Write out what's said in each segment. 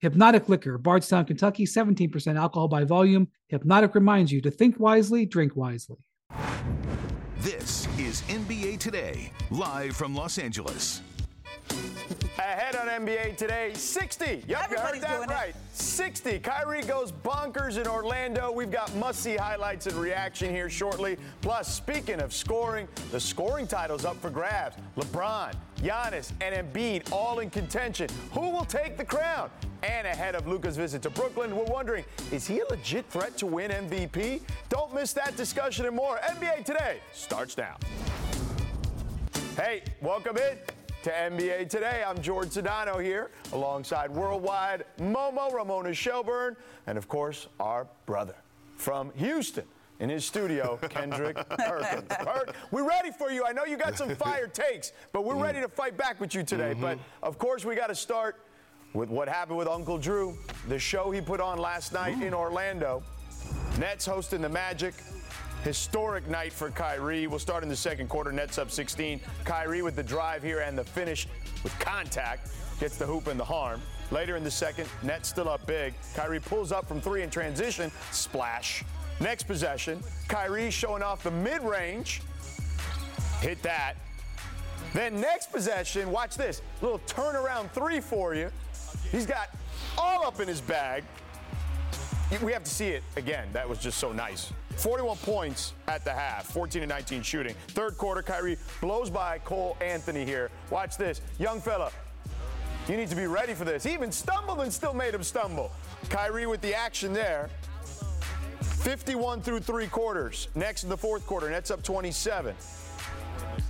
Hypnotic Liquor, Bardstown, Kentucky, 17% alcohol by volume. Hypnotic reminds you to think wisely, drink wisely. This is NBA Today, live from Los Angeles. Ahead on NBA today, 60. Yep, you heard that doing it. right. 60. Kyrie goes bonkers in Orlando. We've got must-see highlights and reaction here shortly. Plus, speaking of scoring, the scoring title's up for grabs. LeBron, Giannis, and Embiid all in contention. Who will take the crown? And ahead of Luka's visit to Brooklyn, we're wondering, is he a legit threat to win MVP? Don't miss that discussion and more. NBA Today starts now. Hey, welcome in to NBA Today. I'm George Sedano here alongside Worldwide Momo, Ramona Shelburne, and of course, our brother from Houston in his studio, Kendrick Perkins. Perk, we're ready for you. I know you got some fire takes, but we're ready to fight back with you today. Mm-hmm. But of course, we got to start with what happened with Uncle Drew, the show he put on last night in Orlando. Nets hosting the Magic. Historic night for Kyrie. We'll start in the second quarter. Nets up 16. Kyrie with the drive here and the finish with contact. Gets the hoop and the harm. Later in the second, Nets still up big. Kyrie pulls up from three in transition. Splash. Next possession, Kyrie showing off the mid range. Hit that. Then next possession, watch this. Little turnaround three for you. He's got all up in his bag. We have to see it again. That was just so nice. 41 points at the half, 14 and 19 shooting. Third quarter, Kyrie blows by Cole Anthony here. Watch this. Young fella, you need to be ready for this. He even stumbled and still made him stumble. Kyrie with the action there. 51 through three quarters. Next in the fourth quarter, Nets up 27.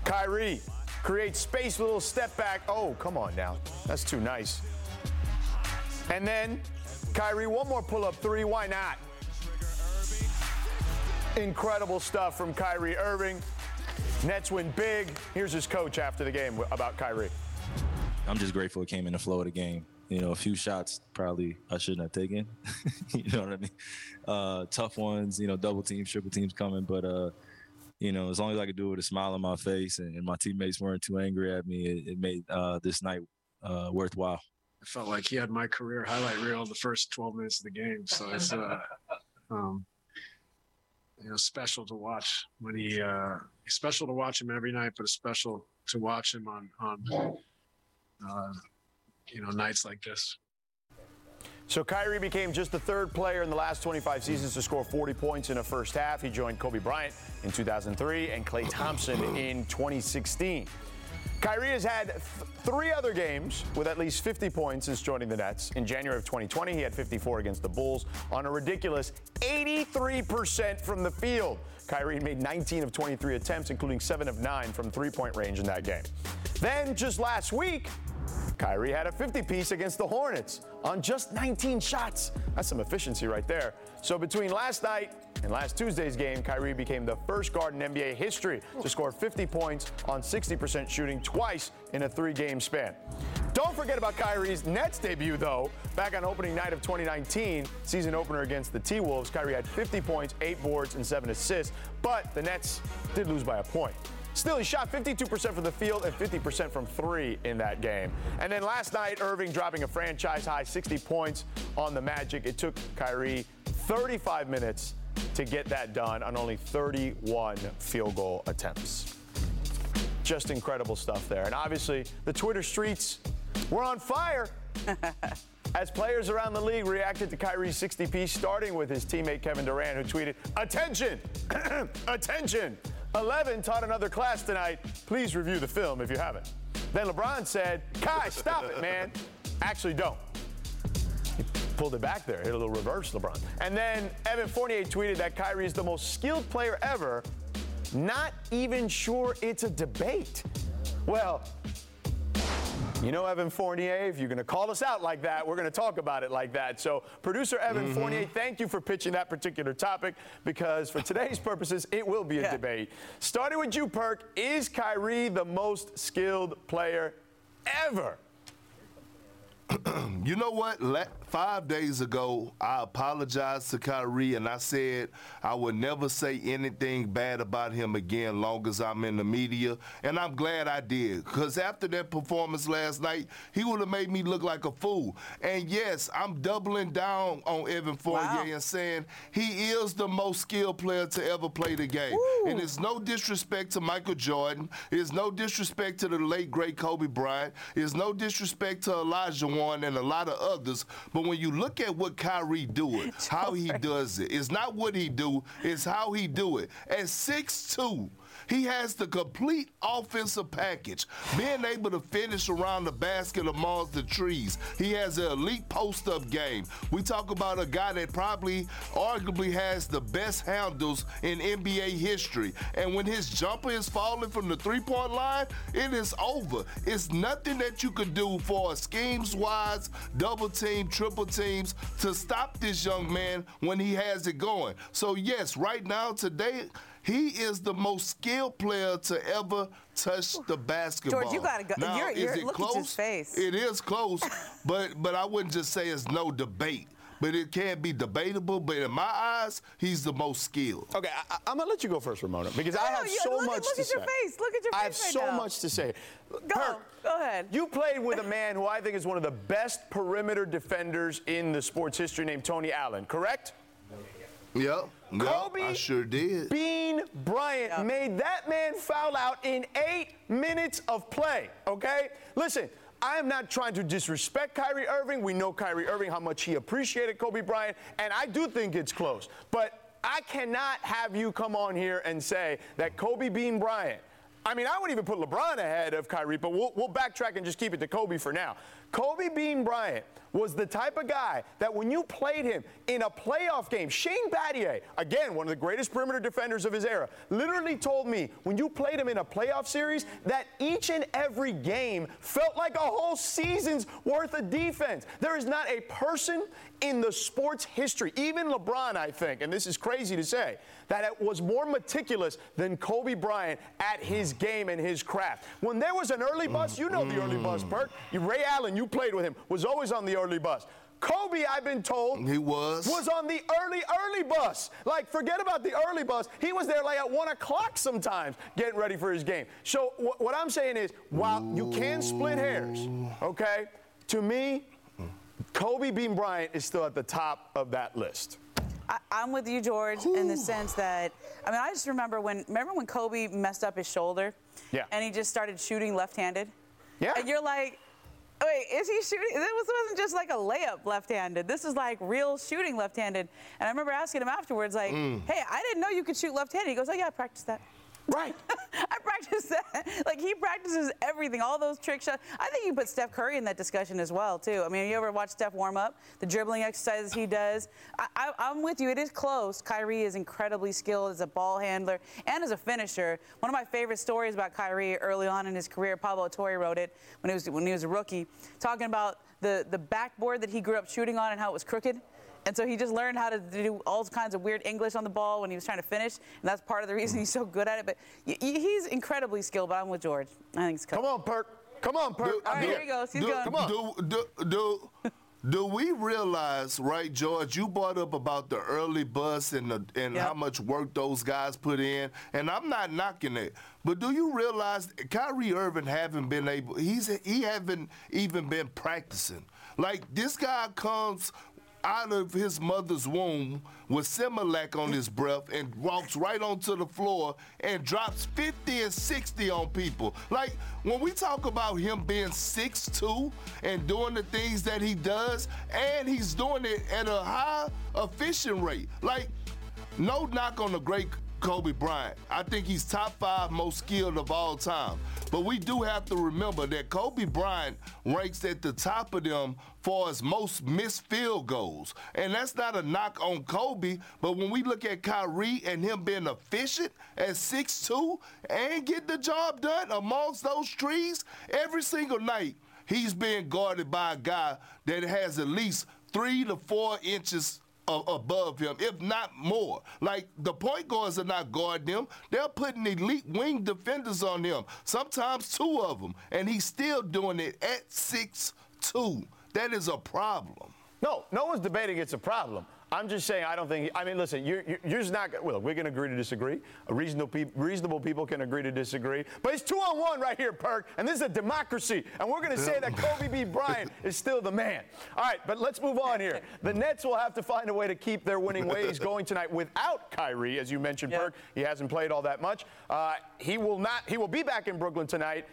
Kyrie creates space little step back. Oh, come on now. That's too nice. And then Kyrie, one more pull up three. Why not? Incredible stuff from Kyrie Irving. Nets win big. Here's his coach after the game about Kyrie. I'm just grateful it came in the flow of the game. You know, a few shots probably I shouldn't have taken. you know what I mean? Uh, tough ones, you know, double teams, triple teams coming, but uh, you know, as long as I could do it with a smile on my face and, and my teammates weren't too angry at me, it, it made uh, this night uh, worthwhile. I felt like he had my career highlight reel the first 12 minutes of the game. So it's, uh, um, you know, special to watch when he, uh, special to watch him every night, but it's special to watch him on, on, uh, you know, nights like this. So Kyrie became just the third player in the last 25 seasons to score 40 points in a first half. He joined Kobe Bryant in 2003 and Klay Thompson in 2016. Kyrie has had th- three other games with at least 50 points since joining the Nets. In January of 2020, he had 54 against the Bulls on a ridiculous 83% from the field. Kyrie made 19 of 23 attempts, including 7 of 9 from three point range in that game. Then, just last week, Kyrie had a 50 piece against the Hornets on just 19 shots. That's some efficiency right there. So between last night and last Tuesday's game, Kyrie became the first guard in NBA history to score 50 points on 60% shooting twice in a three game span. Don't forget about Kyrie's Nets debut, though. Back on opening night of 2019, season opener against the T Wolves, Kyrie had 50 points, 8 boards, and 7 assists, but the Nets did lose by a point. Still, he shot 52% from the field and 50% from three in that game. And then last night, Irving dropping a franchise high 60 points on the Magic. It took Kyrie 35 minutes to get that done on only 31 field goal attempts. Just incredible stuff there. And obviously, the Twitter streets were on fire as players around the league reacted to Kyrie's 60 piece, starting with his teammate Kevin Durant, who tweeted, Attention! Attention! 11 taught another class tonight. Please review the film if you haven't. Then LeBron said, Kai, stop it, man. Actually, don't. He pulled it back there, hit a little reverse LeBron. And then Evan Fournier tweeted that Kyrie is the most skilled player ever. Not even sure it's a debate. Well, You know Evan Fournier, if you're going to call us out like that, we're going to talk about it like that. So, producer Evan mm-hmm. Fournier, thank you for pitching that particular topic because for today's purposes, it will be a yeah. debate. Starting with you, Perk, is Kyrie the most skilled player ever? you know what? Five days ago, I apologized to Kyrie and I said I would never say anything bad about him again long as I'm in the media. And I'm glad I did. Because after that performance last night, he would have made me look like a fool. And yes, I'm doubling down on Evan Fournier wow. and saying he is the most skilled player to ever play the game. Woo. And it's no disrespect to Michael Jordan. It's no disrespect to the late, great Kobe Bryant. It's no disrespect to Elijah Warren and a lot of others. But when you look at what Kyrie do it, how he does it, it's not what he do, it's how he do it. At 6'2", he has the complete offensive package, being able to finish around the basket amongst the trees. He has an elite post-up game. We talk about a guy that probably, arguably, has the best handles in NBA history. And when his jumper is falling from the three-point line, it is over. It's nothing that you could do for schemes-wise, double team, triple teams to stop this young man when he has it going. So yes, right now today he is the most skilled player to ever touch the basketball. George, you gotta go. Now, you're, you're, is it look close? at his face. It is close, but but I wouldn't just say it's no debate but it can't be debatable. But in my eyes, he's the most skilled. Okay, I, am gonna let you go first, Ramona, because no, I have so look, much look to say. Look at your face. Look at your face. I have right so now. much to say. Go. go ahead. You played with a man who I think is one of the best perimeter defenders in the sports history, named Tony Allen. Correct? Yep. Kobe I sure did. Bean Bryant yep. made that man foul out in eight minutes of play. Okay? Listen, I am not trying to disrespect Kyrie Irving. We know Kyrie Irving, how much he appreciated Kobe Bryant, and I do think it's close. But I cannot have you come on here and say that Kobe Bean Bryant. I mean, I wouldn't even put LeBron ahead of Kyrie, but we'll, we'll backtrack and just keep it to Kobe for now. Kobe Bean Bryant was the type of guy that when you played him in a playoff game, Shane Battier, again, one of the greatest perimeter defenders of his era, literally told me when you played him in a playoff series that each and every game felt like a whole season's worth of defense. There is not a person in the sports history, even LeBron, I think, and this is crazy to say, that it was more meticulous than Kobe Bryant at his game and his craft. When there was an early bus, you know the early bus, mm. Bert. Ray Allen, you played with him, was always on the early bus. Kobe, I've been told, he was was on the early, early bus. Like, forget about the early bus. He was there like at one o'clock sometimes, getting ready for his game. So wh- what I'm saying is, while Ooh. you can split hairs, okay, to me, Kobe Bean Bryant is still at the top of that list. I, am with you, George, Ooh. in the sense that I mean, I just remember when remember when Kobe messed up his shoulder, yeah, and he just started shooting left-handed. Yeah, and you're like, Wait, is he shooting? This wasn't just like a layup left-handed. This is like real shooting left-handed. And I remember asking him afterwards, like, mm. "Hey, I didn't know you could shoot left-handed." He goes, "Oh yeah, I practiced that." Right. I practice that. Like he practices everything, all those trick shots. I think you put Steph Curry in that discussion as well, too. I mean, you ever watch Steph warm up? The dribbling exercises he does. I, am with you. It is close. Kyrie is incredibly skilled as a ball handler and as a finisher. One of my favorite stories about Kyrie early on in his career, Pablo Torre wrote it when he was when he was a rookie, talking about the the backboard that he grew up shooting on and how it was crooked. And so he just learned how to do all kinds of weird English on the ball when he was trying to finish, and that's part of the reason he's so good at it. But he's incredibly skilled. But I'm with George. I think it's come on, Perk. Come on, Perk. Do, all right, do, here he goes. He's do, going. Come on. Do, do, do, do we realize, right, George? You brought up about the early bus and the, and yep. how much work those guys put in, and I'm not knocking it. But do you realize Kyrie Irving haven't been able? He's he haven't even been practicing. Like this guy comes out of his mother's womb with Similac on his breath and walks right onto the floor and drops 50 and 60 on people. Like when we talk about him being 6'2 and doing the things that he does, and he's doing it at a high efficient rate. Like, no knock on the great Kobe Bryant. I think he's top five most skilled of all time. But we do have to remember that Kobe Bryant ranks at the top of them for his most missed field goals. And that's not a knock on Kobe, but when we look at Kyrie and him being efficient at 6'2 and get the job done amongst those trees every single night, he's being guarded by a guy that has at least three to four inches above him, if not more. Like the point guards are not guarding him; they're putting elite wing defenders on him. Sometimes two of them, and he's still doing it at six two. That is a problem. No, no one's debating it's a problem. I'm just saying I don't think. I mean, listen, you're, you're just not. Well, we're going to agree to disagree. Reasonable, pe- reasonable people can agree to disagree. But it's two on one right here, Perk, and this is a democracy. And we're going to say that Kobe B. Bryant is still the man. All right, but let's move on here. The Nets will have to find a way to keep their winning ways going tonight without Kyrie, as you mentioned, Perk. He hasn't played all that much. Uh, he will not. He will be back in Brooklyn tonight.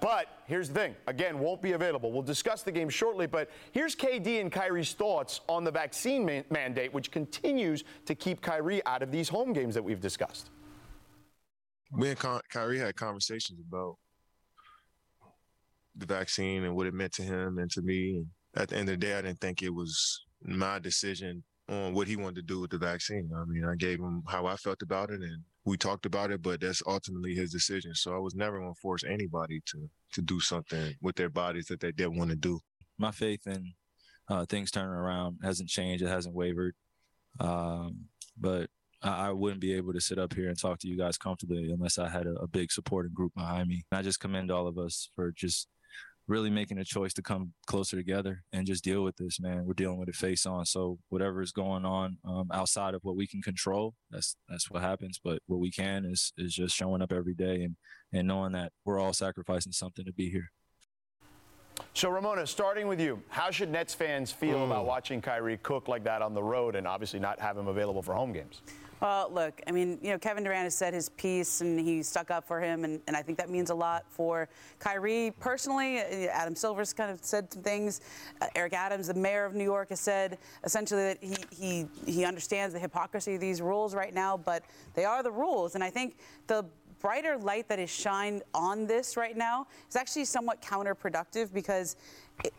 But here's the thing again, won't be available. We'll discuss the game shortly, but here's KD and Kyrie's thoughts on the vaccine man- mandate, which continues to keep Kyrie out of these home games that we've discussed. Me and Con- Kyrie had conversations about the vaccine and what it meant to him and to me. At the end of the day, I didn't think it was my decision on what he wanted to do with the vaccine. I mean, I gave him how I felt about it and we talked about it, but that's ultimately his decision. So I was never going to force anybody to to do something with their bodies that they didn't want to do. My faith in uh, things turning around hasn't changed. It hasn't wavered. Um, but I, I, wouldn't be able to sit up here and talk to you guys comfortably unless I had a, a big supporting group behind me. And I just commend all of us for just really making a choice to come closer together and just deal with this, man. We're dealing with it face on. So whatever is going on um, outside of what we can control, that's that's what happens. But what we can is is just showing up every day and and knowing that we're all sacrificing something to be here. So Ramona, starting with you, how should Nets fans feel mm. about watching Kyrie cook like that on the road and obviously not have him available for home games? Well, look, I mean, you know, Kevin Durant has said his piece and he stuck up for him, and, and I think that means a lot for Kyrie personally. Adam Silver's kind of said some things. Uh, Eric Adams, the mayor of New York, has said essentially that he, he, he understands the hypocrisy of these rules right now, but they are the rules. And I think the brighter light that is shined on this right now is actually somewhat counterproductive because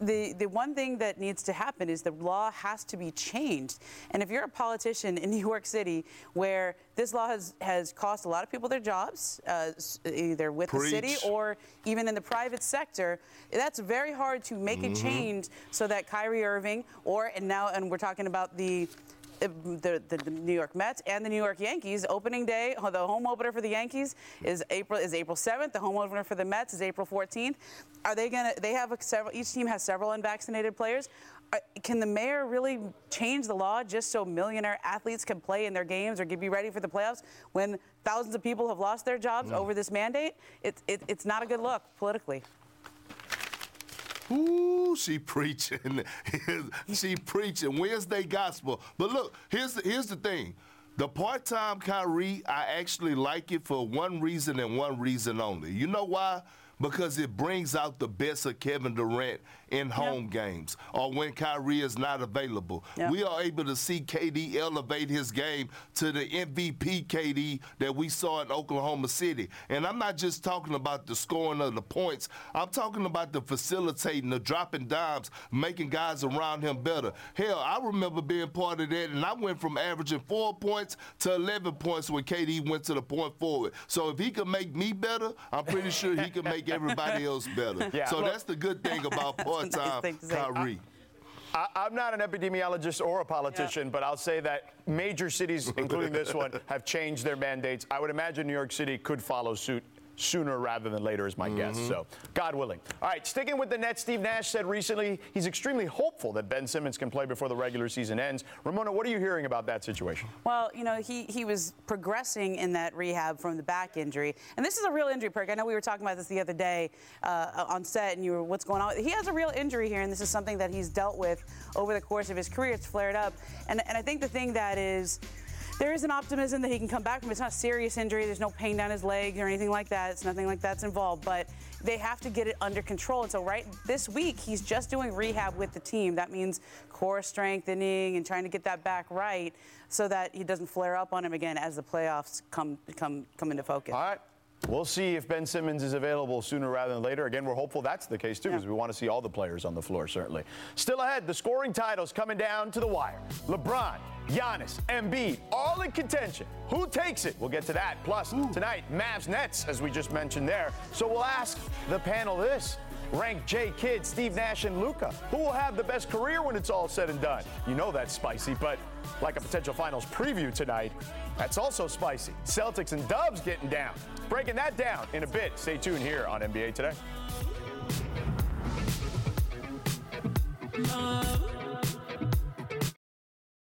the, the one thing that needs to happen is the law has to be changed. And if you're a politician in New York City where this law has, has cost a lot of people their jobs, uh, either with Preach. the city or even in the private sector, that's very hard to make mm-hmm. a change so that Kyrie Irving or, and now, and we're talking about the Uh, the, the, the, New York Mets and the New York Yankees. Opening day, the home opener for the Yankees is April is April 7th. The home opener for the Mets is April 14th. Are they gonna? They have several. Each team has several unvaccinated players. Uh, can the mayor really change the law just so millionaire athletes can play in their games or be ready for the playoffs when thousands of people have lost their jobs mm. over this mandate? It, it, it's not a good look politically. Ooh, she preaching. she preaching Wednesday gospel. But look, here's the, here's the thing. The part-time Kyrie, I actually like it for one reason and one reason only. You know why? Because it brings out the best of Kevin Durant in home yep. games or when Kyrie is not available. Yep. We are able to see KD elevate his game to the MVP KD that we saw in Oklahoma City. And I'm not just talking about the scoring of the points, I'm talking about the facilitating, the dropping dimes, making guys around him better. Hell, I remember being part of that, and I went from averaging four points to 11 points when KD went to the point forward. So if he can make me better, I'm pretty sure he can make everybody else better. Yeah, so look, that's the good thing about part-time Kyrie. I, am not an epidemiologist or a politician, yeah. but I'll say that major cities, including this one, have changed their mandates. I would imagine New York City could follow suit sooner rather than later is my mm-hmm. guess. So, God willing. All right, sticking with the Nets, Steve Nash said recently he's extremely hopeful that Ben Simmons can play before the regular season ends. Ramona, what are you hearing about that situation? Well, you know, he, he was progressing in that rehab from the back injury. And this is a real injury, Perk. I know we were talking about this the other day uh, on set, and you were, what's going on? He has a real injury here, and this is something that he's dealt with over the course of his career. It's flared up. And, and I think the thing that is there is an optimism that he can come back from. It's not a serious injury. There's no pain down his leg or anything like that. It's nothing like that's involved. But they have to get it under control. And so right this week, he's just doing rehab with the team. That means core strengthening and trying to get that back right so that he doesn't flare up on him again as the playoffs come come come into focus. All right. We'll see if Ben Simmons is available sooner rather than later. Again, we're hopeful that's the case too, because yeah. we want to see all the players on the floor, certainly. Still ahead, the scoring titles coming down to the wire. LeBron, Giannis, Embiid, all in contention. Who takes it? We'll get to that. Plus, Ooh. tonight, Mavs Nets, as we just mentioned there. So we'll ask the panel this Rank J Kidd, Steve Nash, and Luka. Who will have the best career when it's all said and done? You know that's spicy, but like a potential finals preview tonight, that's also spicy. Celtics and Dubs getting down. Breaking that down in a bit. Stay tuned here on NBA Today.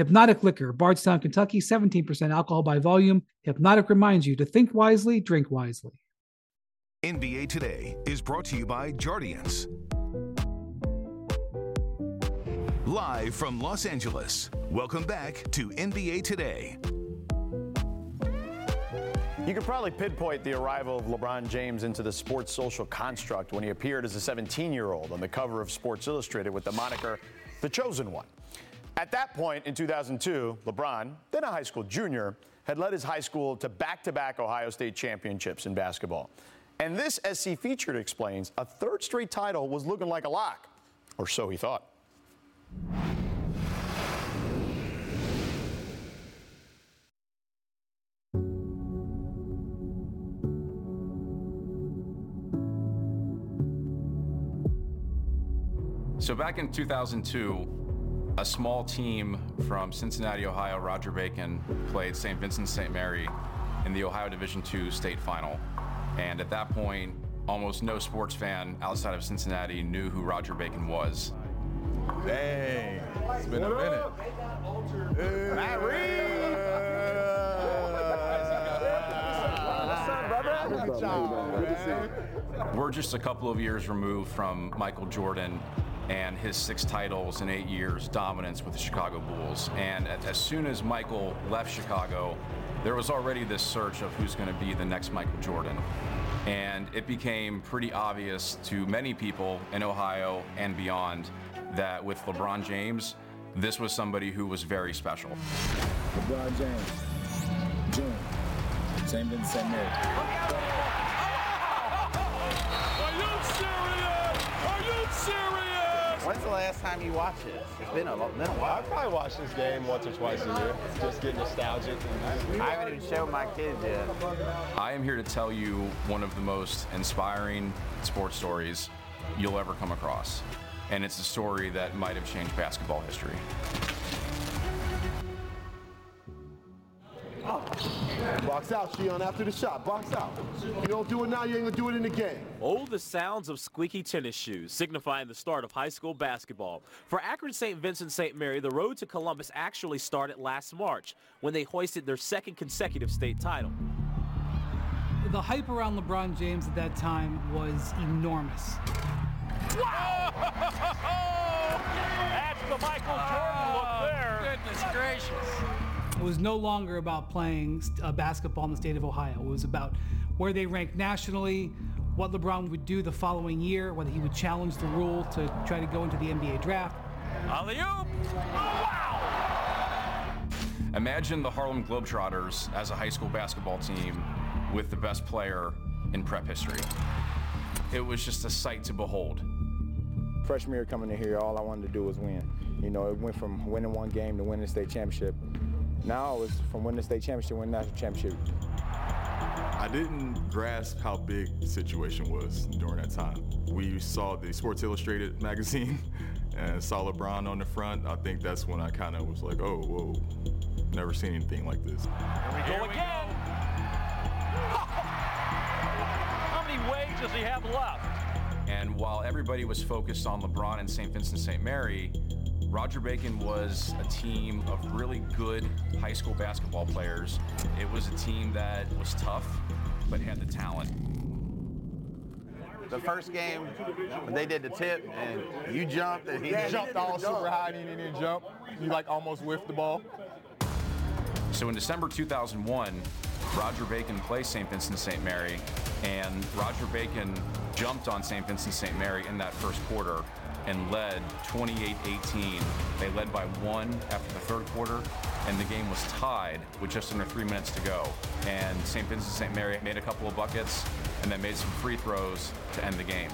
Hypnotic Liquor, Bardstown, Kentucky, 17% alcohol by volume. Hypnotic reminds you to think wisely, drink wisely. NBA Today is brought to you by Jardiance. Live from Los Angeles, welcome back to NBA Today. You could probably pinpoint the arrival of LeBron James into the sports social construct when he appeared as a 17 year old on the cover of Sports Illustrated with the moniker The Chosen One. At that point in 2002, LeBron, then a high school junior, had led his high school to back to back Ohio State championships in basketball. And this, SC featured, explains, a third straight title was looking like a lock, or so he thought. So back in 2002, a small team from Cincinnati, Ohio, Roger Bacon, played St. Vincent St. Mary in the Ohio Division II state final. And at that point, almost no sports fan outside of Cincinnati knew who Roger Bacon was. Dang, it's been a minute. Matt Reed. What's up, brother? Good job, man. We're just a couple of years removed from Michael Jordan and his six titles in eight years dominance with the Chicago Bulls. And as soon as Michael left Chicago, there was already this search of who's going to be the next Michael Jordan. And it became pretty obvious to many people in Ohio and beyond that with LeBron James, this was somebody who was very special. LeBron James, June, St. Vincent St. Mary. Are you serious? Are you serious? When's the last time you watched it? It's been a, lo- been a while. I probably watch this game once or twice a year. Just get nostalgic. And I haven't even showed my kids yet. I am here to tell you one of the most inspiring sports stories you'll ever come across. And it's a story that might have changed basketball history. Oh. Box out, Shion, after the shot. Box out. You don't do it now, you ain't gonna do it in the game. Oh, the sounds of squeaky tennis shoes, signifying the start of high school basketball. For Akron St. Vincent St. Mary, the road to Columbus actually started last March when they hoisted their second consecutive state title. The hype around LeBron James at that time was enormous. Wow! That's the Michael Jordan look there. Oh, goodness gracious. It was no longer about playing uh, basketball in the state of Ohio. It was about where they ranked nationally, what LeBron would do the following year, whether he would challenge the rule to try to go into the NBA draft. Alley-oop. Imagine the Harlem Globetrotters as a high school basketball team with the best player in prep history. It was just a sight to behold. Freshman year coming in here, all I wanted to do was win. You know, it went from winning one game to winning the state championship. Now it's from winning the state championship winning the national championship. I didn't grasp how big the situation was during that time. We saw the Sports Illustrated magazine and saw LeBron on the front. I think that's when I kind of was like, oh, whoa, never seen anything like this. Here we go again. How many waves does he have left? And while everybody was focused on LeBron and St. Vincent St. Mary, Roger Bacon was a team of really good high school basketball players. It was a team that was tough, but had the talent. The first game, when they did the tip and you jumped and he He jumped all super high and he didn't jump. You like almost whiffed the ball. So in December 2001, Roger Bacon plays St. Vincent St. Mary, and Roger Bacon jumped on St. Vincent St. Mary in that first quarter and led 28-18. They led by one after the third quarter, and the game was tied with just under three minutes to go. And St. Vincent St. Mary made a couple of buckets and then made some free throws to end the game.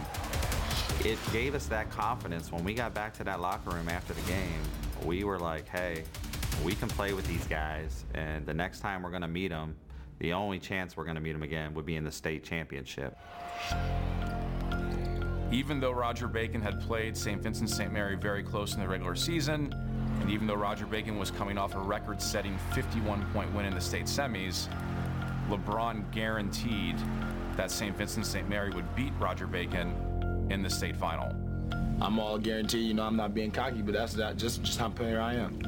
It gave us that confidence when we got back to that locker room after the game. We were like, hey, we can play with these guys, and the next time we're going to meet them, the only chance we're going to meet them again would be in the state championship. Even though Roger Bacon had played St. Vincent St. Mary very close in the regular season, and even though Roger Bacon was coming off a record setting 51 point win in the state semis, LeBron guaranteed that St. Vincent St. Mary would beat Roger Bacon in the state final. I'm all guaranteed, you know, I'm not being cocky, but that's that, just, just how player I am.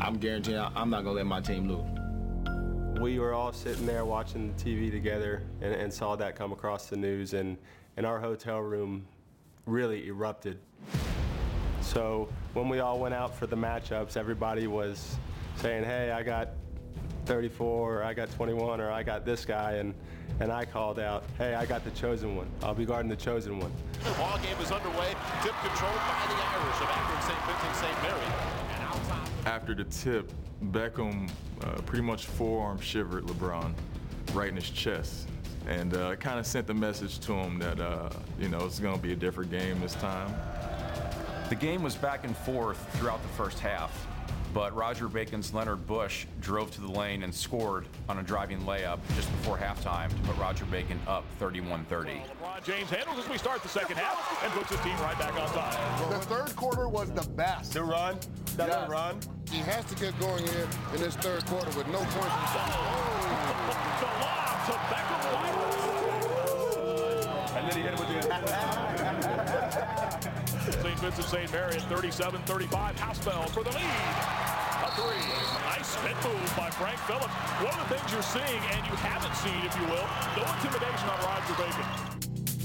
I'm guaranteed I'm not going to let my team lose. We were all sitting there watching the TV together and, and saw that come across the news, and, in our hotel room really erupted. So when we all went out for the matchups, everybody was saying, hey, I got 34, or I got 21, or I got this guy, and, and I called out, hey, I got the chosen one. I'll be guarding the chosen one. The ball game is underway. Tip controlled by the Irish of Akron St. Vincent St. Mary. And outside. After the tip, Beckham uh, pretty much forearm shivered LeBron right in his chest. And uh, kind of sent the message to him that, uh, you know, it's going to be a different game this time. The game was back and forth throughout the first half, but Roger Bacon's Leonard Bush drove to the lane and scored on a driving layup just before halftime to put Roger Bacon up 31-30. LeBron James handles as we start the second half and puts his team right back on top. The third quarter was the best. The run, that Yes. run. He has to get going here in this third quarter with no points. The lob to Beckham White. And then he hit it with the. St. Vincent St. Mary at 37-35. Haspel for the lead. A three. Nice spin move by Frank Phillips. One of the things you're seeing, and you haven't seen, if you will, no intimidation on Roger Bacon.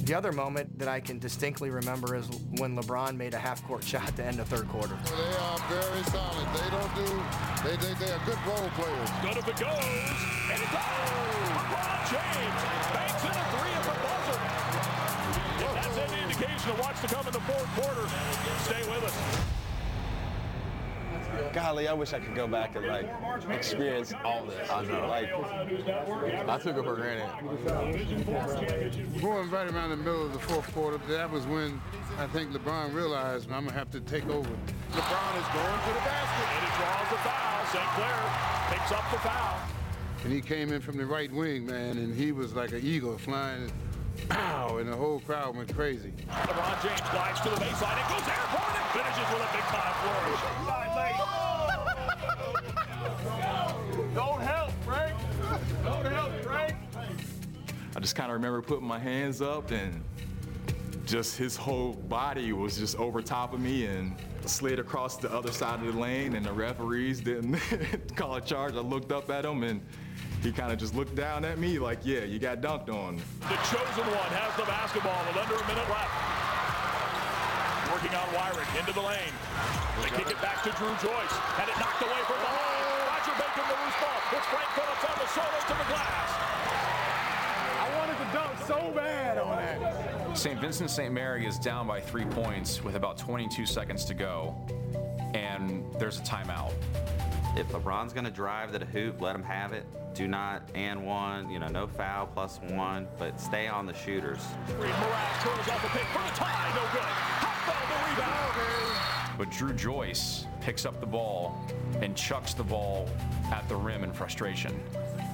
The other moment that I can distinctly remember is when LeBron made a half-court shot to end the third quarter. They are very solid. They don't do. They they, they are good role players. Good if it goes. And it goes. LeBron James banks in a three at the buzzer. If that's any indication of what's to come in the fourth quarter, stay with us. Golly, I wish I could go back and like experience all this. I know. Like, I took it for granted. Going right around the middle of the fourth quarter, that was when I think LeBron realized I'm gonna have to take over. LeBron is going to the basket. And he draws the foul. St. Clair picks up the foul. And he came in from the right wing, man, and he was like an eagle flying. Pow! And the whole crowd went crazy. LeBron James glides to the baseline and goes airborne and finishes with a big time flourish. Don't help, Frank. Don't help, Frank. I just kind of remember putting my hands up and just his whole body was just over top of me and slid across the other side of the lane and the referees didn't call a charge. I looked up at him and he kind of just looked down at me like, yeah, you got dunked on. The chosen one has the basketball with under a minute left. Working on Wyrick into the lane. They kick it back to Drew Joyce. Had it knocked away from behind. Roger Bacon the loose ball. It's Frank Phillips on the solo to the glass. I wanted to dunk so bad on that. St. Vincent St. Mary is down by three points with about 22 seconds to go, and there's a timeout. If LeBron's going to drive to the hoop, let him have it. Do not and one, you know, no foul plus one, but stay on the shooters. Reed Morath curls off a pick for the tie. No good. Hopfeld the rebound. But Drew Joyce picks up the ball and chucks the ball at the rim in frustration.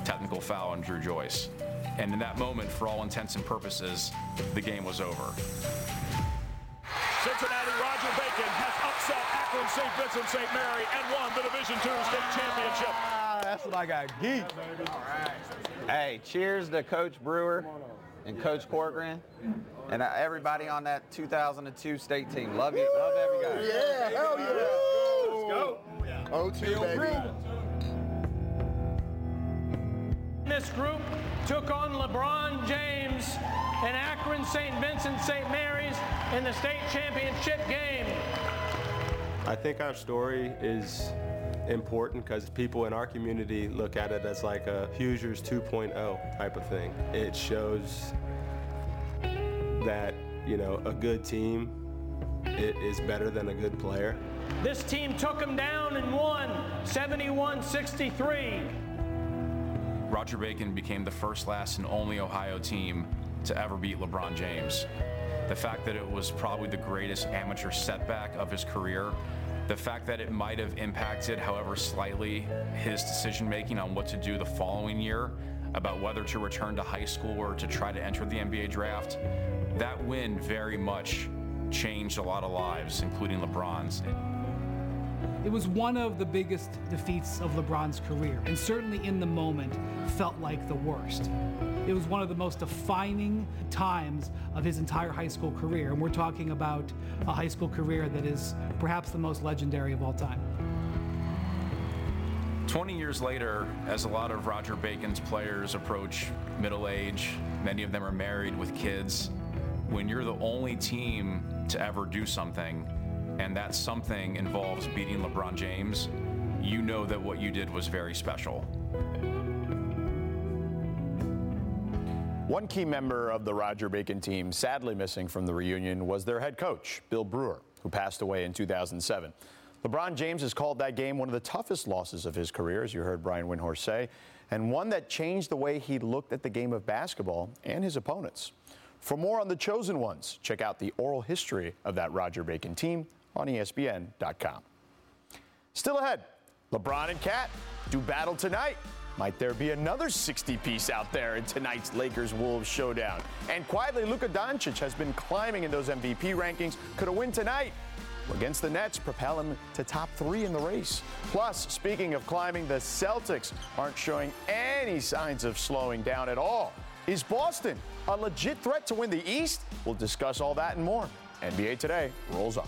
Technical foul on Drew Joyce. And in that moment, for all intents and purposes, the game was over. Cincinnati Roger Bacon has upset Akron St. Vincent St. Mary and won the Division II state championship. That's what I got geek. Hey, cheers to Coach Brewer and Coach Corcoran and uh, everybody on that 2002 state team. Love you. Love every guy. Yeah, hell yeah. Let's go. O2, baby. This group took on LeBron James and Akron St. Vincent St. Mary's in the state championship game. I think our story is important because people in our community look at it as like a Hoosiers 2.0 type of thing. It shows that, you know, a good team i- is better than a good player. This team took him down and won 71 63. Roger Bacon became the first, last, and only Ohio team to ever beat LeBron James. The fact that it was probably the greatest amateur setback of his career, the fact that it might have impacted, however slightly, his decision making on what to do the following year about whether to return to high school or to try to enter the NBA draft, that win very much changed a lot of lives, including LeBron's. It was one of the biggest defeats of LeBron's career, and certainly in the moment felt like the worst. It was one of the most defining times of his entire high school career, and we're talking about a high school career that is perhaps the most legendary of all time. 20 years later, as a lot of Roger Bacon's players approach middle age, many of them are married with kids. When you're the only team to ever do something, and that something involves beating LeBron James, you know that what you did was very special. One key member of the Roger Bacon team sadly missing from the reunion was their head coach, Bill Brewer, who passed away in 2007. LeBron James has called that game one of the toughest losses of his career, as you heard Brian Windhorst say, and one that changed the way he looked at the game of basketball and his opponents. For more on the chosen ones, check out the oral history of that Roger Bacon team on ESPN.com. Still ahead, LeBron and KAT do battle tonight. Might there be another 60 piece out there in tonight's Lakers Wolves showdown? And quietly, Luka Doncic has been climbing in those MVP rankings. Could a win tonight against the Nets propel him to top three in the race? Plus, speaking of climbing, the Celtics aren't showing any signs of slowing down at all. Is Boston a legit threat to win the East? We'll discuss all that and more. NBA Today rolls on.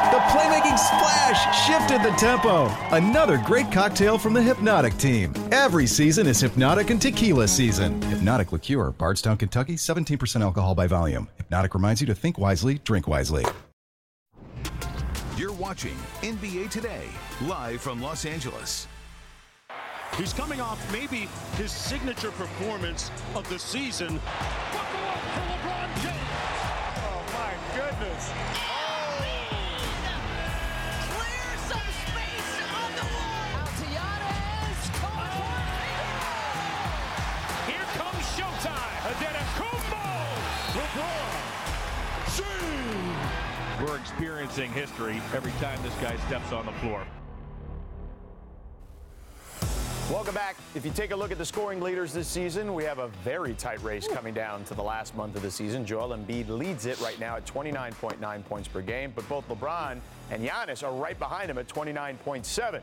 The playmaking splash shifted the tempo. Another great cocktail from the Hypnotic team. Every season is Hypnotic and Tequila season. Hypnotic Liqueur, Bardstown, Kentucky, 17% alcohol by volume. Hypnotic reminds you to think wisely, drink wisely. You're watching NBA Today, live from Los Angeles. He's coming off maybe his signature performance of the season. Experiencing history every time this guy steps on the floor. Welcome back. If you take a look at the scoring leaders this season, we have a very tight race coming down to the last month of the season. Joel Embiid leads it right now at 29.9 points per game, but both LeBron and Giannis are right behind him at 29.7.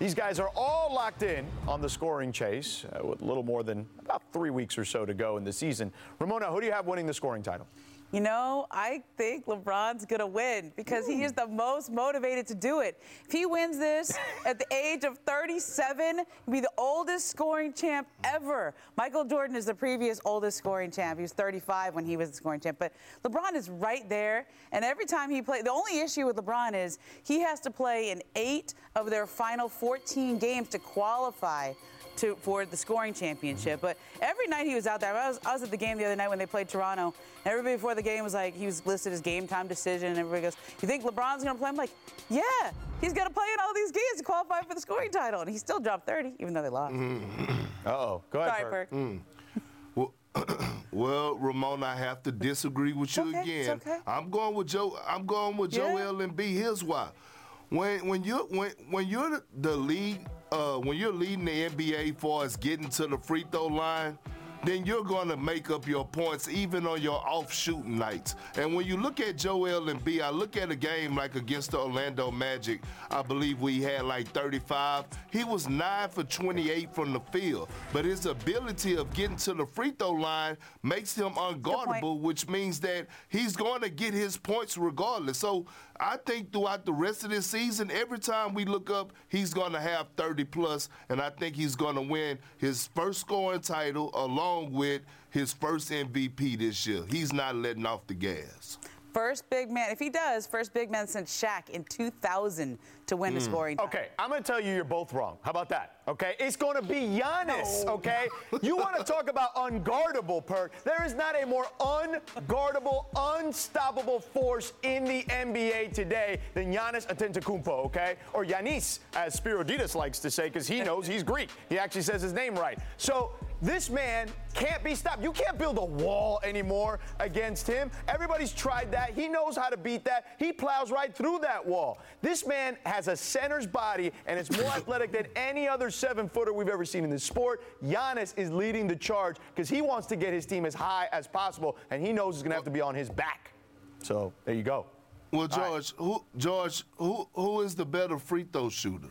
These guys are all locked in on the scoring chase uh, with a little more than about three weeks or so to go in the season. Ramona, who do you have winning the scoring title? You know, I think LeBron's going to win because he is the most motivated to do it. If he wins this at the age of 37, he'll be the oldest scoring champ ever. Michael Jordan is the previous oldest scoring champ. He was 35 when he was the scoring champ. But LeBron is right there. And every time he plays, the only issue with LeBron is he has to play in eight of their final 14 games to qualify to, for the scoring championship. But every night he was out there. I was, I was at the game the other night when they played Toronto. Everybody before the game was like, he was listed as game time decision. And everybody goes, You think LeBron's going to play? I'm like, Yeah, he's going to play in all these games to qualify for the scoring title. And he still dropped 30, even though they lost. oh, go ahead. Sorry, Perk. Mm. Well, well, Ramon, I have to disagree with you okay, again. okay. I'm going with Joe. I'm going with Yeah. Joel Embiid. Here's why. When when you when when you're the lead uh, when you're leading the NBA for us getting to the free throw line, then you're going to make up your points even on your off shooting nights. And when you look at Joel Embiid, I look at a game like against the Orlando Magic. I believe we had like 35. He was 9 for 28 from the field, but his ability of getting to the free throw line makes him unguardable, which means that he's going to get his points regardless. So I think throughout the rest of this season, every time we look up, he's going to have 30 plus, and I think he's going to win his first scoring title along with his first MVP this year. He's not letting off the gas. First big man, if he does, first big man since Shaq in 2000 to win the mm. scoring. title. Okay, I'm going to tell you you're both wrong. How about that? Okay, it's going to be Giannis. Okay, you want to talk about unguardable, Perk? There is not a more unguardable, unstoppable force in the NBA today than Giannis Antetokounmpo. Okay, or Yanis, as Spiroditas likes to say, because he knows he's Greek. He actually says his name right. So. This man can't be stopped. You can't build a wall anymore against him. Everybody's tried that. He knows how to beat that. He plows right through that wall. This man has a center's body and it's more athletic than any other seven footer we've ever seen in this sport. Giannis is leading the charge because he wants to get his team as high as possible and he knows it's going to have to be on his back. So there you go. Well, George, who George, who who is the better free throw shooter?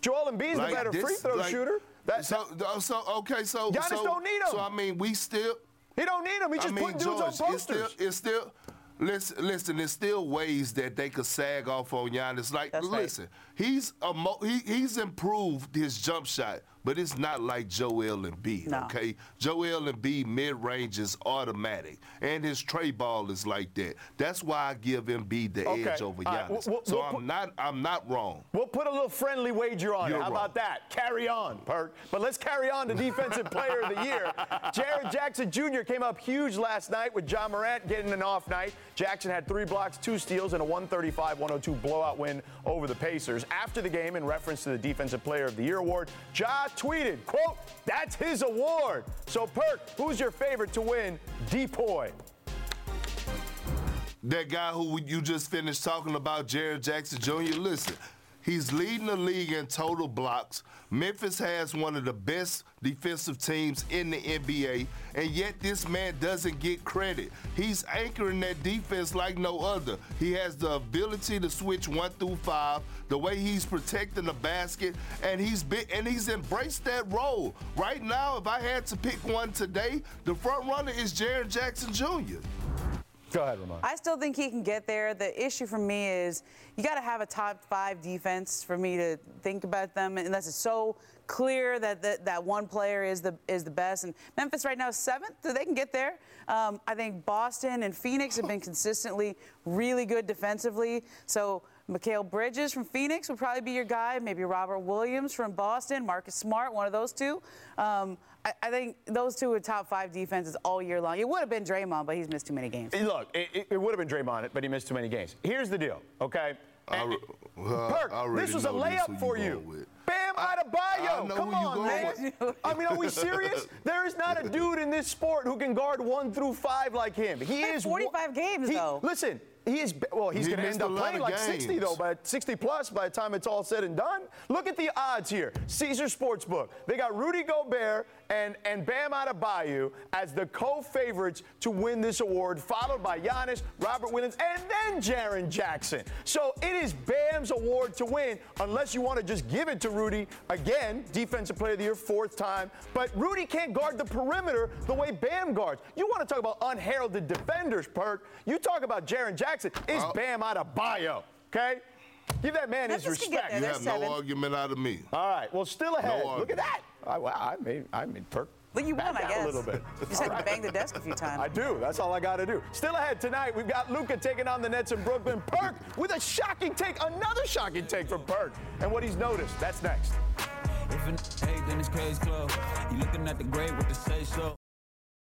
Joel Embiid's Like the better this- free throw like- shooter. That, so, so okay, so Giannis so, don't need 'em. So I mean, we still. He don't need him. He I just mean, putting dudes George, on it's still, posters. it's still. Listen, listen. There's still ways that they could sag off on Giannis. Like, That's right. listen, he's a mo- he, he's improved his jump shot, but it's not like Joel Embiid. No. Okay, Joel Embiid mid range is automatic, and his tray ball is like that. That's why I give Embiid the Okay. edge over All right, Giannis. we'll- so we'll I'm put- not I'm not wrong. We'll put a little friendly wager on You're it. How wrong. about that? Carry on, Perk. But let's carry on to Defensive Player of the Year. Jaren Jackson Jr. came up huge last night with Ja Morant getting an off night. Jackson had three blocks, two steals, and a 135-102 blowout win over the Pacers. After the game, in reference to the Defensive Player of the Year award, Ja tweeted, quote, that's his award. So, Perk, who's your favorite to win Depoy? that guy who you just finished talking about, Jaren Jackson Jr., listen, he's leading the league in total blocks. Memphis has one of the best defensive teams in the NBA, and yet this man doesn't get credit. He's anchoring that defense like no other. He has the ability to switch one through five, the way he's protecting the basket, and he's been, and he's embraced that role. Right now, if I had to pick one today, the front runner is Jaren Jackson Jr. Go ahead, Ramon. I still think he can get there. The issue for me is you got to have a top five defense for me to think about them, unless it's so clear that that, that one player is the is the best. And Memphis right now is seventh, so they can get there. Um, I think Boston and Phoenix have been consistently really good defensively. So. Mikal Bridges from Phoenix would probably be your guy. Maybe Robert Williams from Boston, Marcus Smart, one of those two. Um, I, I think those two were top five defenses all year long. It would have been Draymond, but he's missed too many games. Look, it, it- it would have been Draymond, but he missed too many games. Here's the deal, okay? I well, Perk, I this was a layup who for you you. with. Bam I Adebayo. know Come who you on, man. I mean, are we serious? there is not a dude in this sport who can guard one through five like him. He is 45 games, he- though. Listen, he is well. He's He going to end up playing of like 60 though, by 60 plus by the time it's all said and done. Look at the odds here. Caesar Sportsbook. They got Rudy Gobert and and Bam Adebayo as the co-favorites to win this award, followed by Giannis, Robert Williams, and then Jaren Jackson. So it is Bam's award to win, unless you want to just give it to Rudy again, Defensive Player of the Year, fourth time. But Rudy can't guard the perimeter the way Bam guards. You want to talk about unheralded defenders, Perk? You talk about Jaren Jackson. It's Oh. Bam Adebayo. Okay. Give that man his Memphis can get respect. You have seven. no argument out of me. All right. Well, still ahead. No Look at that. I, well, I made, I made Perk. But you back won, I guess. A little bit. You just had to bang the desk a few times. I do. That's all I got to do. Still ahead tonight, we've got Luka taking on the Nets in Brooklyn. Perk with a shocking take, another shocking take from Perk, and what he's noticed. That's next. If an eight, then it's case closed. You looking at the grade with the say so.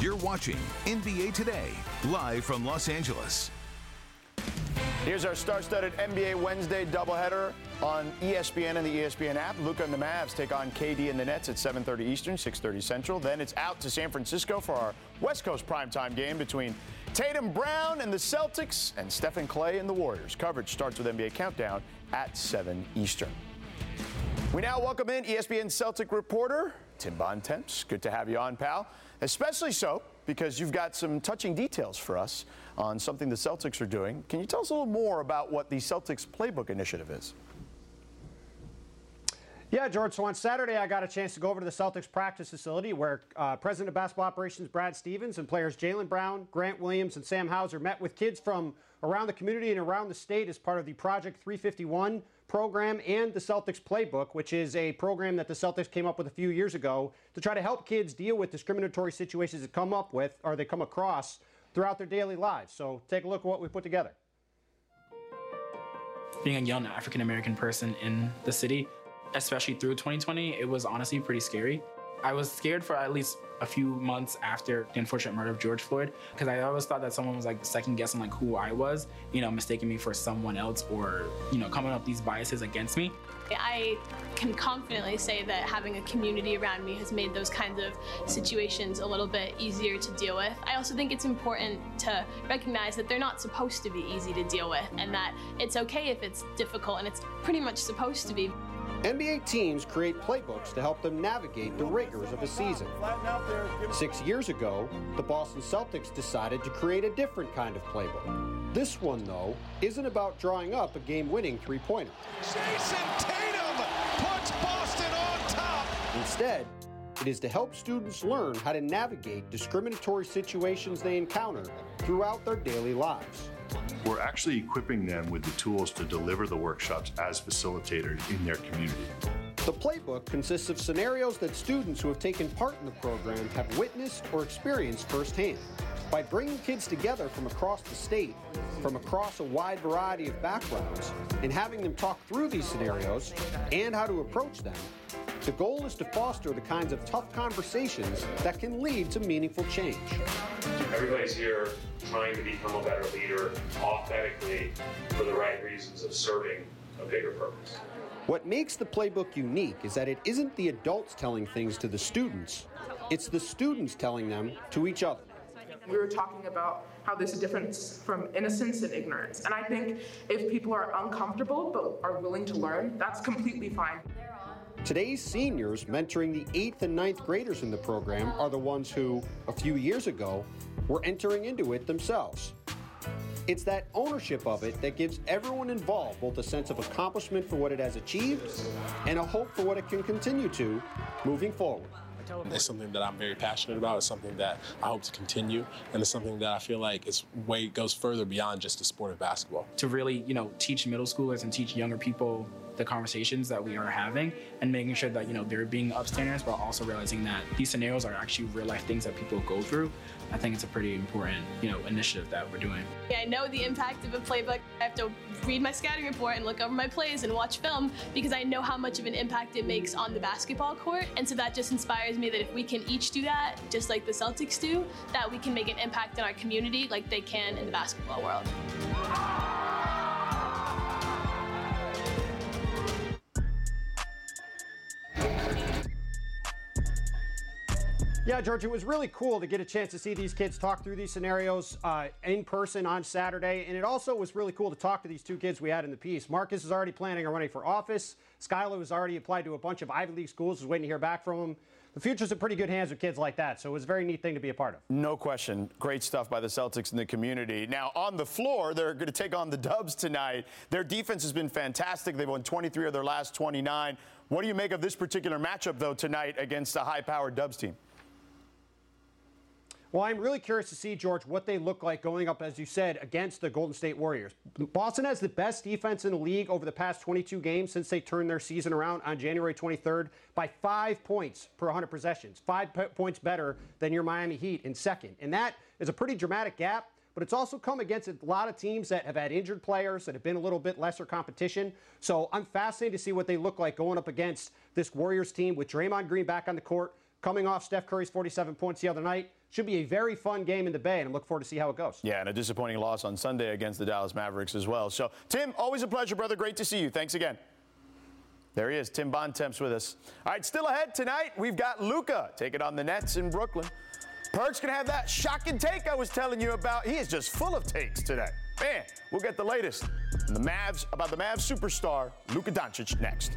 You're watching NBA Today, live from Los Angeles. Here's our star-studded NBA Wednesday doubleheader on ESPN and the ESPN app. Luka and the Mavs take on KD and the Nets at 7:30 Eastern, 6:30 Central. Then it's out to San Francisco for our West Coast primetime game between Tatum Brown and the Celtics and Stephen Klay and the Warriors. Coverage starts with NBA Countdown at 7 Eastern. We now welcome in ESPN Celtic reporter Tim Bontemps. Good to have you on, pal. Especially so because you've got some touching details for us on something the Celtics are doing. Can you tell us a little more about what the Celtics Playbook Initiative is? Yeah, George. So on Saturday, I got a chance to go over to the Celtics practice facility where uh, President of Basketball Operations Brad Stevens and players Jaylen Brown, Grant Williams, and Sam Hauser met with kids from around the community and around the state as part of the Project 351 program and the Celtics Playbook, which is a program that the Celtics came up with a few years ago to try to help kids deal with discriminatory situations that come up with or they come across throughout their daily lives. So take a look at what we put together. being a young African American person in the city, especially through 2020, it was honestly pretty scary. I was scared for at least a few months after the unfortunate murder of George Floyd because I always thought that someone was like second guessing like who I was, you know, mistaking me for someone else or you know coming up these biases against me. I can confidently say that having a community around me has made those kinds of situations a little bit easier to deal with. I also think it's important to recognize that they're not supposed to be easy to deal with and that it's okay if it's difficult and it's pretty much supposed to be. NBA teams create playbooks to help them navigate the rigors of a season. Six years ago, the Boston Celtics decided to create a different kind of playbook. This one, though, isn't about drawing up a game winning three pointer. Jayson Tatum puts Boston on top. Instead, it is to help students learn how to navigate discriminatory situations they encounter throughout their daily lives. We're actually equipping them with the tools to deliver the workshops as facilitators in their community. The playbook consists of scenarios that students who have taken part in the program have witnessed or experienced firsthand. By bringing kids together from across the state, from across a wide variety of backgrounds, and having them talk through these scenarios and how to approach them, the goal is to foster the kinds of tough conversations that can lead to meaningful change. Everybody's here trying to become a better leader authentically for the right reasons of serving a bigger purpose. What makes the playbook unique is that it isn't the adults telling things to the students, it's the students telling them to each other. We were talking about how there's a difference from innocence and ignorance. And I think if people are uncomfortable but are willing to learn, that's completely fine. Today's seniors mentoring the 8th and ninth graders in the program are the ones who, a few years ago, were entering into it themselves. It's that ownership of it that gives everyone involved both a sense of accomplishment for what it has achieved and a hope for what it can continue to moving forward. It's something that I'm very passionate about. It's something that I hope to continue, and it's something that I feel like is way goes further beyond just the sport of basketball. To really, you know, teach middle schoolers and teach younger people the conversations that we are having and making sure that, you know, they're being upstanders, but also realizing that these scenarios are actually real life things that people go through. I think it's a pretty important, you know, initiative that we're doing. I know the impact of a playbook. I have to read my scouting report and look over my plays and watch film because I know how much of an impact it makes on the basketball court. And so that just inspires me that if we can each do that, just like the Celtics do, that we can make an impact in our community like they can in the basketball world. Yeah, George, it was really cool to get a chance to see these kids talk through these scenarios uh, in person on Saturday. And it also was really cool to talk to these two kids we had in the piece. Marcus is already planning on running for office. Skylar has already applied to a bunch of Ivy League schools, is waiting to hear back from him. The future's in pretty good hands with kids like that, so it was a very neat thing to be a part of. No question. Great stuff by the Celtics in the community. Now, on the floor, they're going to take on the Dubs tonight. Their defense has been fantastic. They've won 23 of their last 29. What do you make of this particular matchup, though, tonight against a high powered Dubs team? Well, I'm really curious to see, George, what they look like going up, as you said, against the Golden State Warriors. Boston has the best defense in the league over the past 22 games since they turned their season around on January 23rd by five points per 100 possessions, five p- points better than your Miami Heat in second. And that is a pretty dramatic gap. but it's also come against a lot of teams that have had injured players that have been a little bit lesser competition. So I'm fascinated to see what they look like going up against this Warriors team with Draymond Green back on the court, coming off Steph Curry's 47 points the other night. Should be a very fun game in the Bay, and I'm looking forward to see how it goes. Yeah, and a disappointing loss on Sunday against the Dallas Mavericks as well. So, Tim, always a pleasure, brother. Great to see you. Thanks again. There he is, Tim Bontemps with us. All right, still ahead tonight, we've got Luka taking on the Nets in Brooklyn. Perk's gonna have that shocking take I was telling you about. He is just full of takes today. Man, we'll get the latest from the Mavs about the Mavs superstar Luka Doncic next.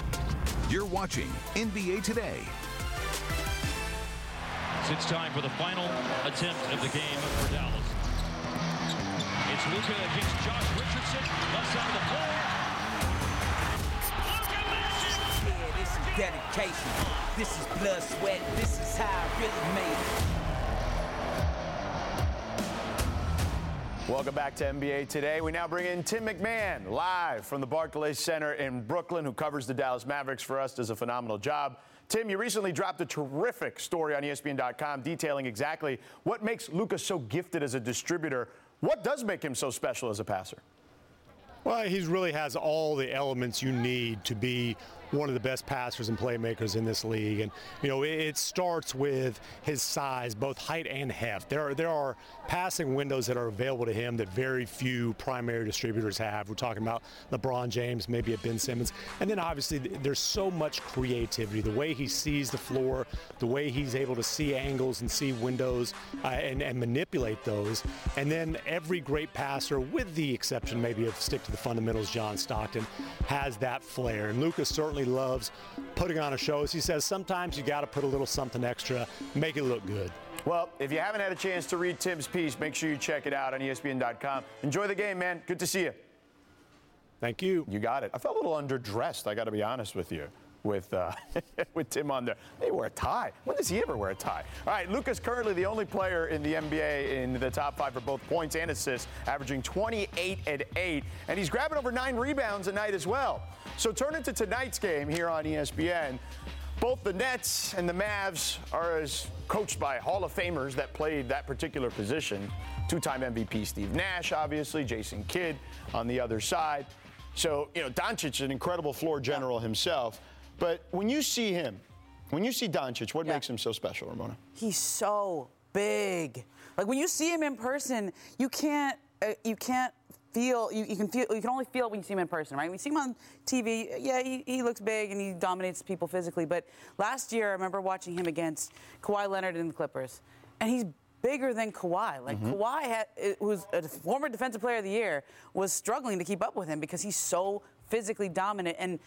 You're watching NBA Today. It's time for the final attempt of the game for Dallas. It's Luka against Josh Richardson, left side of the floor. Yeah, this is dedication. This is blood, sweat. This is how I really made it. Welcome back to NBA Today. We now bring in Tim McMahon live from the Barclays Center in Brooklyn, who covers the Dallas Mavericks for us, does a phenomenal job. Tim, you recently dropped a terrific story on ESPN.com detailing exactly what makes Luka so gifted as a distributor. What does make him so special as a passer? Well, he really has all the elements you need to be one of the best passers and playmakers in this league. And, you know, it, it starts with his size, both height and heft. There are, there are passing windows that are available to him that very few primary distributors have. We're talking about LeBron James, maybe a Ben Simmons. And then obviously there's so much creativity. The way he sees the floor, the way he's able to see angles and see windows uh, and, and manipulate those. And then every great passer, with the exception maybe of stick to the fundamentals, John Stockton, has that flair. And Luka's certainly loves putting on a show. As he says, sometimes you got to put a little something extra, make it look good. Well, if you haven't had a chance to read Tim's piece, make sure you check it out on ESPN.com. Enjoy the game, man. Good to see you. Thank you. You got it. I felt a little underdressed, I got to be honest with you. With uh, with Tim on there, they wear a tie. When does he ever wear a tie? All right, Luka's currently the only player in the NBA in the top five for both points and assists, averaging 28 and 8, and he's grabbing over nine rebounds a night as well. So turn into tonight's game here on ESPN. Both the Nets and the Mavs are as coached by Hall of Famers that played that particular position. Two-time MVP Steve Nash, obviously, Jason Kidd on the other side. So, you know, Doncic, an incredible floor general himself. But when you see him, when you see Doncic, what makes him so special, Ramona? He's so big. Like when you see him in person, you can't uh, you can't feel you, you can feel you can only feel when you see him in person, right? When you see him on TV, yeah, he, he looks big and he dominates people physically. But last year, I remember watching him against Kawhi Leonard in the Clippers, and he's bigger than Kawhi. Like Mm-hmm. Kawhi, had, who's a former Defensive Player of the Year, was struggling to keep up with him because he's so physically dominant. And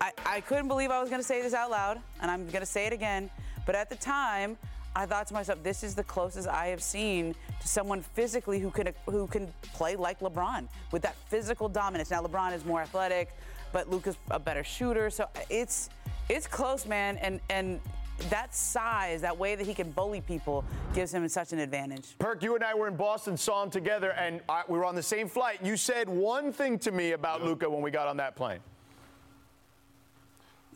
I, I couldn't believe I was going to say this out loud, and I'm going to say it again. But at the time, I thought to myself, this is the closest I have seen to someone physically who can who can play like LeBron with that physical dominance. Now LeBron is more athletic, but Luka's a better shooter, so it's it's close, man. And and that size, that way that he can bully people, gives him such an advantage. Perk, you and I were in Boston, saw him together, and I, we were on the same flight. You said one thing to me about Luka when we got on that plane.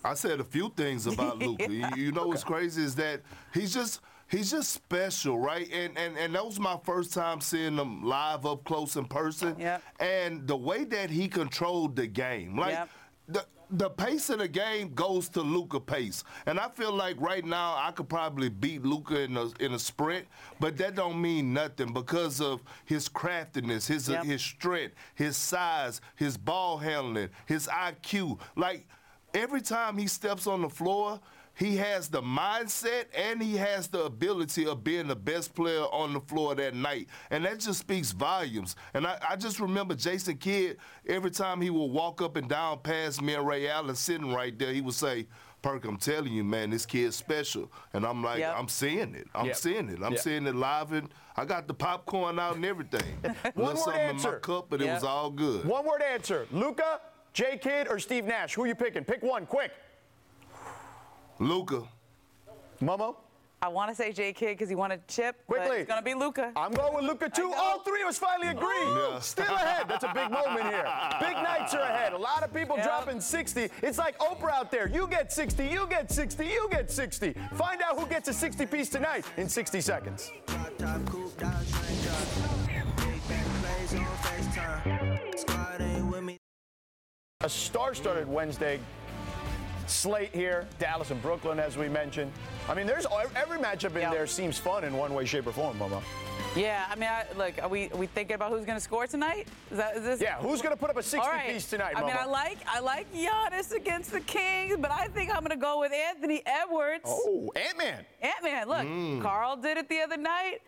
I said a few things about Luka. You, you know what's crazy is that he's just he's just special, right? And and and that was my first time seeing him live up close in person. Yep. And the way that he controlled the game, like Yep. the the pace of the game goes to Luka pace, and I feel like right now I could probably beat Luka in a in a sprint, but that don't mean nothing because of his craftiness, his Yep. his strength, his size, his ball handling, his IQ. Like every time he steps on the floor, he has the mindset and he has the ability of being the best player on the floor that night. And that just speaks volumes. And I, I just remember Jason Kidd, every time he would walk up and down past me and Ray Allen sitting right there, he would say, Perk, I'm telling you, man, this kid's special. And I'm like, Yep. I'm seeing it. I'm Yep. seeing it. I'm Yep. seeing it live. And I got the popcorn out and everything. One word something in answer. my cup, but it was all good. One word answer. Luka, J Kidd, or Steve Nash? Who you picking? Pick one, quick. Luka. Momo? I want to say J Kidd because he wanted chip. But Quickly. it's gonna be Luka. I'm going with Luka too. All three of us finally agree. Yeah. Still ahead. That's a big moment here. Big nights are ahead. A lot of people Yep. dropping 60. It's like Oprah out there. You get 60, you get 60, you get 60. Find out who gets a 60 piece tonight in 60 seconds. A star-studded Wednesday slate here. Dallas and Brooklyn, as we mentioned. I mean, there's every matchup in there seems fun in one way, shape, or form, Momo. Yeah, I mean, I, look, are we are we thinking about who's going to score tonight? Is that is this? Yeah, who's gonna put up a 60 All right. piece tonight, I mean, I like I like Giannis against the Kings, but I think I'm going to go with Anthony Edwards. Oh, Ant-Man. Ant-Man, look, Mm. Karl did it the other night.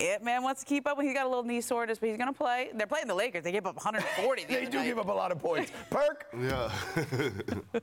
Ant-Man wants to keep up. He's got a little knee soreness, but he's going to play. They're playing the Lakers. They gave up 140. the They other do night. give up a lot of points. Perk. Yeah.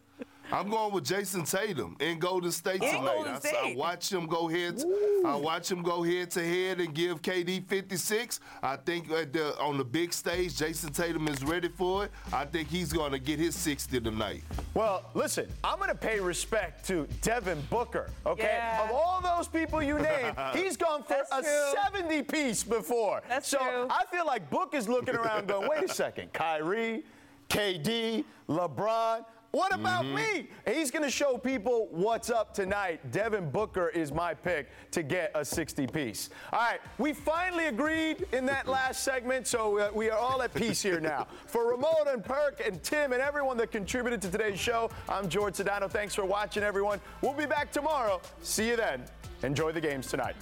I'm going with Jayson Tatum in Golden State In tonight. Golden I, State. I watch him go head. I watch him go head to head and give KD 56. I think at the, on the big stage, Jayson Tatum is ready for it. I think he's going to get his 60 tonight. Well, listen, I'm going to pay respect to Devin Booker, okay? Yeah. Of all those people you named, he's gone for That's a true. 70 piece before. That's so true. I feel like Book is looking around going, wait a second, Kyrie, KD, LeBron. What about Mm-hmm. me? He's going to show people what's up tonight. Devin Booker is my pick to get a 60 piece. All right, we finally agreed in that last segment, so uh, we are all at peace here now. For Ramon and Perk and Tim and everyone that contributed to today's show, I'm George Sedano. Thanks for watching, everyone. We'll be back tomorrow. See you then. Enjoy the games tonight.